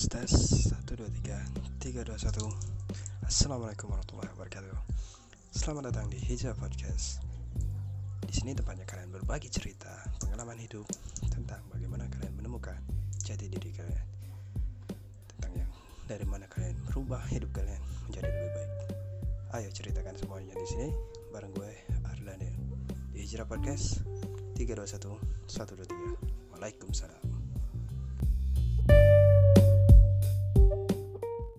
tes tes satu dua tiga. Tiga dua satu. Assalamualaikum warahmatullahi wabarakatuh. Selamat datang di Hijab Podcast. Di sini tempatnya kalian berbagi cerita Pengalaman hidup Tentang bagaimana kalian menemukan Jati diri kalian. Tentang yang Dari mana kalian merubah hidup kalian Menjadi lebih baik. Ayo ceritakan semuanya di sini Bareng gue Arlanil Di Hijrah Podcast 321 123 Waalaikumsalam.